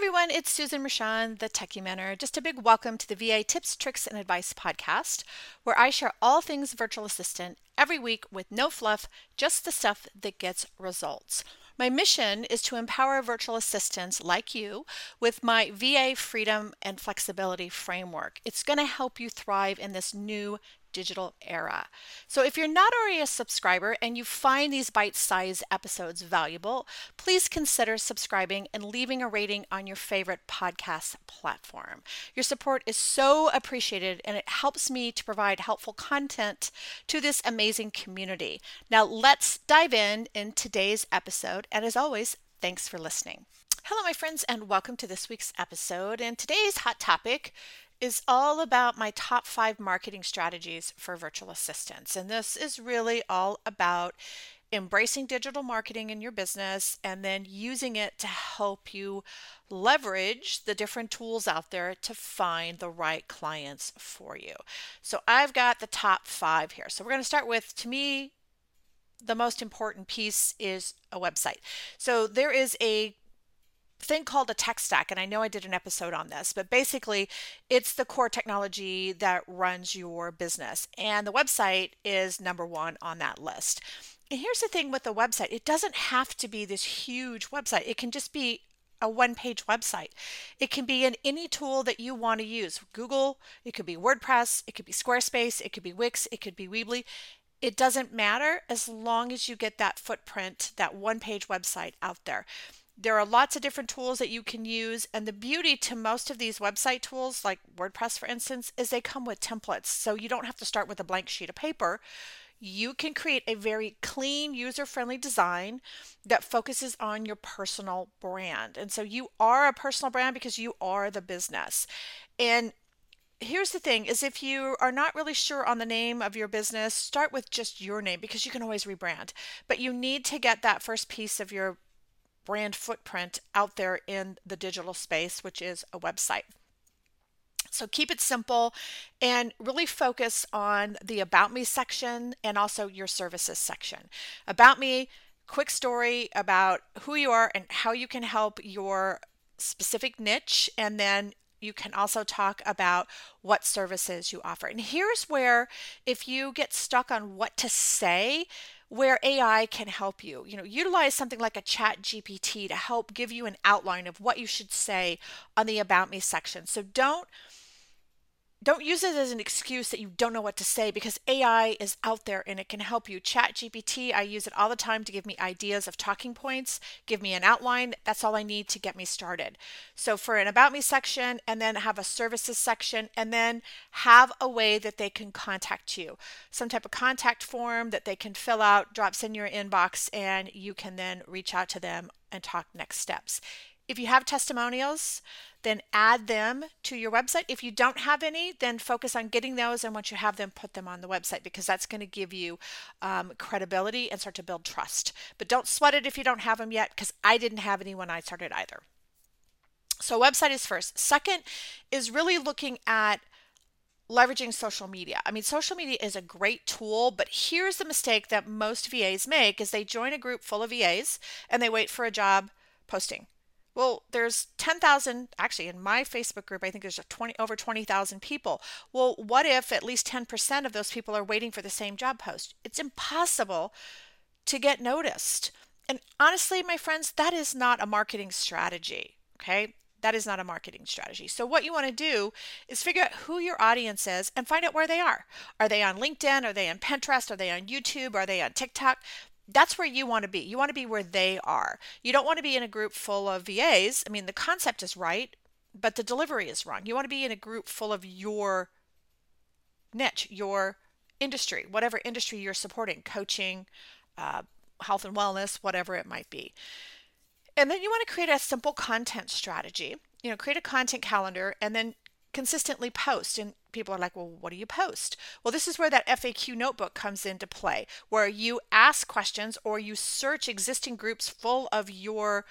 everyone, it's Susan Rashan, the Techie Mentor. Just a big welcome to the VA Tips, Tricks, and Advice podcast, where I share all things virtual assistant every week with no fluff, just the stuff that gets results. My mission is to empower virtual assistants like you with my VA freedom and flexibility framework. It's going to help you thrive in this new digital era. So if you're not already a subscriber and you find these bite-sized episodes valuable, please consider subscribing and leaving a rating on your favorite podcast platform. Your support is so appreciated and it helps me to provide helpful content to this amazing community. Now let's dive in in today's episode and as always, thanks for listening. Hello, my friends, and welcome to this week's episode. And today's hot topic is all about my top five marketing strategies for virtual assistants. And this is really all about embracing digital marketing in your business and then using it to help you leverage the different tools out there to find the right clients for you. So I've got the top five here. So we're going to start with, to me, the most important piece is a website. So there is a thing called a tech stack and i know i did an episode on this but basically it's the core technology that runs your business and the website is number one on that list and here's the thing with the website it doesn't have to be this huge website it can just be a one page website. It can be in any tool that you want to use Google, it could be WordPress, it could be Squarespace, it could be Wix, it could be Weebly. It doesn't matter as long as you get that footprint, that one page website out there. There are lots of different tools that you can use. And the beauty to most of these website tools, like WordPress, for instance, is they come with templates. So you don't have to start with a blank sheet of paper. You can create a very clean, user friendly design that focuses on your personal brand. And so you are a personal brand because you are the business. And here's the thing is if you are not really sure on the name of your business start with just your name because you can always rebrand but you need to get that first piece of your brand footprint out there in the digital space, which is a website. So keep it simple and really focus on the About Me section and also your services section. About Me, quick story about who you are and how you can help your specific niche, and then you can also talk about what services you offer. And here's where, if you get stuck on what to say, where AI can help you. You know, utilize something like a chat GPT to help give you an outline of what you should say on the about me section. So don't don't use it as an excuse that you don't know what to say because AI is out there and it can help you. Chat GPT, I use it all the time to give me ideas of talking points, give me an outline. That's all I need to get me started. So for an about me section and then have a services section and then have a way that they can contact you. Some type of contact form that they can fill out, drops in your inbox and you can then reach out to them and talk next steps. If you have testimonials, then add them to your website. If you don't have any, then focus on getting those. And once you have them, put them on the website because that's going to give you um, credibility and start to build trust. But don't sweat it if you don't have them yet because I didn't have any when I started either. So, website is first. Second is really looking at leveraging social media. I mean, social media is a great tool, but here's the mistake that most VAs make is they join a group full of VAs and they wait for a job posting. Well, there's 10,000 actually in my Facebook group I think there's 20 over 20,000 people. Well, what if at least 10% of those people are waiting for the same job post? It's impossible to get noticed. And honestly, my friends, that is not a marketing strategy, okay? That is not a marketing strategy. So, what you want to do is figure out who your audience is and find out where they are. Are they on LinkedIn? Are they on Pinterest? Are they on YouTube? Are they on TikTok? That's where you want to be. You want to be where they are. You don't want to be in a group full of VAs. I mean, the concept is right, but the delivery is wrong. You want to be in a group full of your niche, your industry, whatever industry you're supporting, coaching, uh, health and wellness, whatever it might be. And then you want to create a simple content strategy. You know, create a content calendar and then consistently post. And people are like, well, what do you post? Well, this is where that FAQ notebook comes into play, where you ask questions or you search existing groups full of your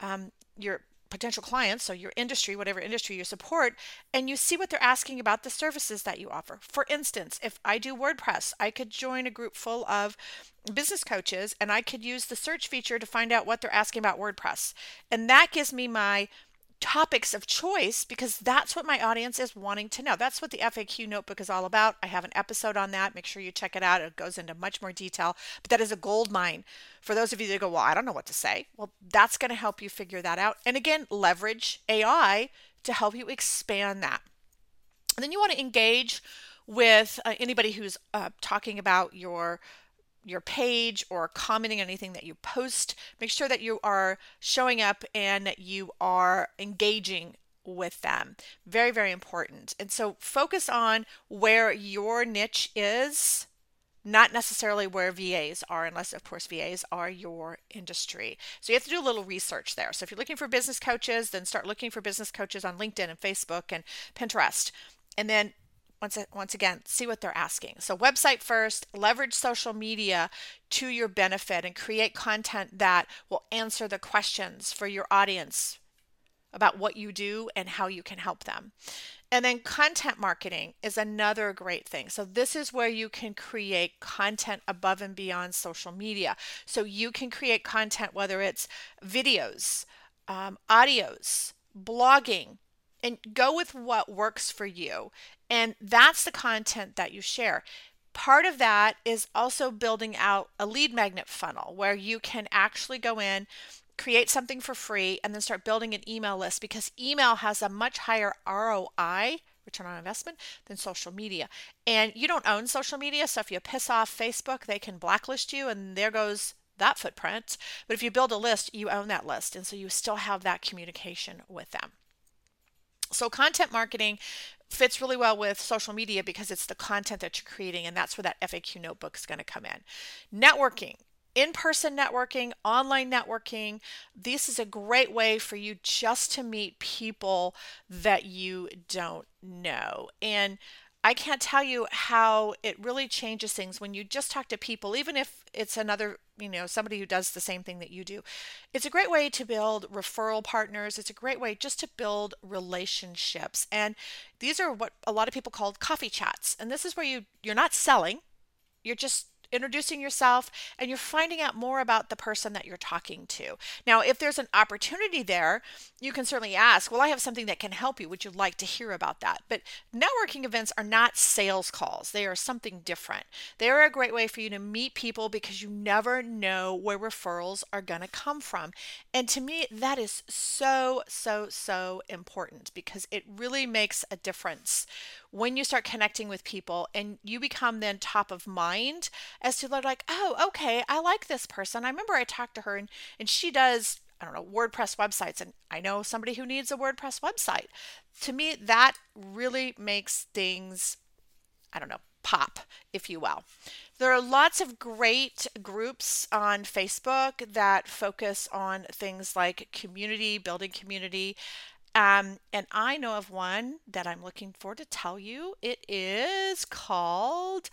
um, your potential clients, so your industry, whatever industry you support, and you see what they're asking about the services that you offer. For instance, if I do WordPress, I could join a group full of business coaches and I could use the search feature to find out what they're asking about WordPress. And that gives me my topics of choice because that's what my audience is wanting to know. That's what the FAQ notebook is all about. I have an episode on that. Make sure you check it out. It goes into much more detail, but that is a gold mine for those of you that go, Well, I don't know what to say. Well, that's going to help you figure that out. And again, leverage AI to help you expand that. And then you want to engage with uh, anybody who's uh, talking about your your page or commenting on anything that you post. Make sure that you are showing up and that you are engaging with them. Very, very important. And so focus on where your niche is, not necessarily where VAs are, unless, of course, VAs are your industry. So you have to do a little research there. So if you're looking for business coaches, then start looking for business coaches on LinkedIn and Facebook and Pinterest. And then once once again see what they're asking so website first leverage social media to your benefit and create content that will answer the questions for your audience about what you do and how you can help them and then content marketing is another great thing. So, this is where you can create content above and beyond social media. So, you can create content, whether it's videos, um, audios, blogging, and go with what works for you. And that's the content that you share. Part of that is also building out a lead magnet funnel where you can actually go in, create something for free, and then start building an email list because email has a much higher ROI return on investment than social media. And you don't own social media, so if you piss off Facebook, they can blacklist you and there goes that footprint. But if you build a list, you own that list and so you still have that communication with them. So, content marketing fits really well with social media because it's the content that you're creating, and that's where that FAQ notebook is going to come in. Networking. In person networking, online networking, this is a great way for you just to meet people that you don't know. And I can't tell you how it really changes things when you just talk to people, even if it's another, you know, somebody who does the same thing that you do. It's a great way to build referral partners. It's a great way just to build relationships. And these are what a lot of people call coffee chats. And this is where you you're not selling, you're just introducing yourself and you're finding out more about the person that you're talking to. Now, if there's an opportunity there, you can certainly ask, Well, I have something that can help you. Would you like to hear about that? But networking events are not sales calls, they are something different. They are a great way for you to meet people because you never know where referrals are going to come from. And to me, that is so, so, so important because it really makes a difference when you start connecting with people and you become then top of mind as to like, oh, okay, I like this person. I remember I talked to her and, and she does, I don't know, WordPress websites. And I know somebody who needs a WordPress website. To me, that really makes things, I don't know, pop, if you will. There are lots of great groups on Facebook that focus on things like community, building community. Um, and I know of one that I'm looking for to tell you. It is called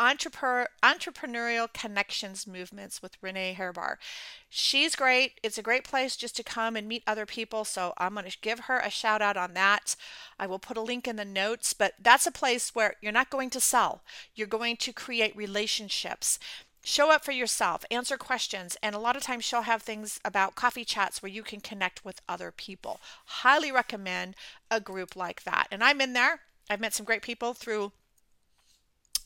Entrepreneur, Entrepreneurial Connections Movements with Renee Herbar. She's great. It's a great place just to come and meet other people. So I'm going to give her a shout out on that. I will put a link in the notes, but that's a place where you're not going to sell, you're going to create relationships show up for yourself, answer questions, and a lot of times she'll have things about coffee chats where you can connect with other people. Highly recommend a group like that. And I'm in there. I've met some great people through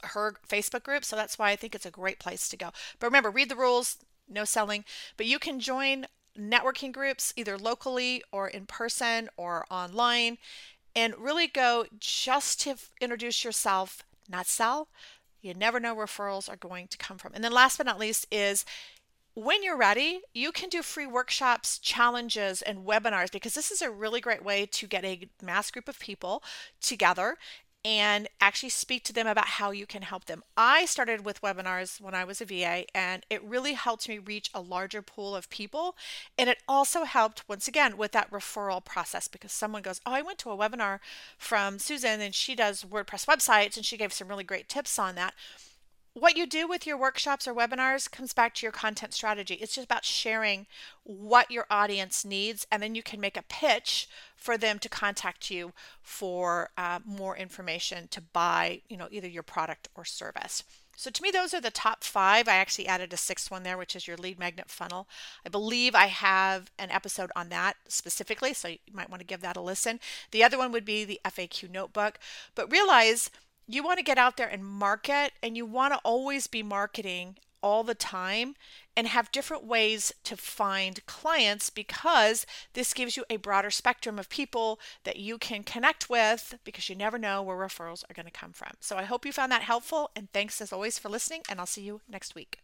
her Facebook group, so that's why I think it's a great place to go. But remember, read the rules, no selling, but you can join networking groups either locally or in person or online and really go just to introduce yourself, not sell, you never know where referrals are going to come from. And then last but not least is when you're ready, you can do free workshops, challenges, and webinars because this is a really great way to get a mass group of people together and actually speak to them about how you can help them. I started with webinars when I was a VA, and it really helped me reach a larger pool of people. And it also helped, once again, with that referral process because someone goes, Oh, I went to a webinar from Susan, and she does WordPress websites, and she gave some really great tips on that what you do with your workshops or webinars comes back to your content strategy. It's just about sharing what your audience needs, and then you can make a pitch for them to contact you for uh, more information to buy, you know, either your product or service. So to me, those are the top five. I actually added a sixth one there, which is your lead magnet funnel. I believe I have an episode on that specifically, so you might want to give that a listen. The other one would be the FAQ notebook. But realize you want to get out there and market, and you want to always be marketing all the time and have different ways to find clients because this gives you a broader spectrum of people that you can connect with because you never know where referrals are going to come from. So I hope you found that helpful and thanks as always for listening and I'll see you next week.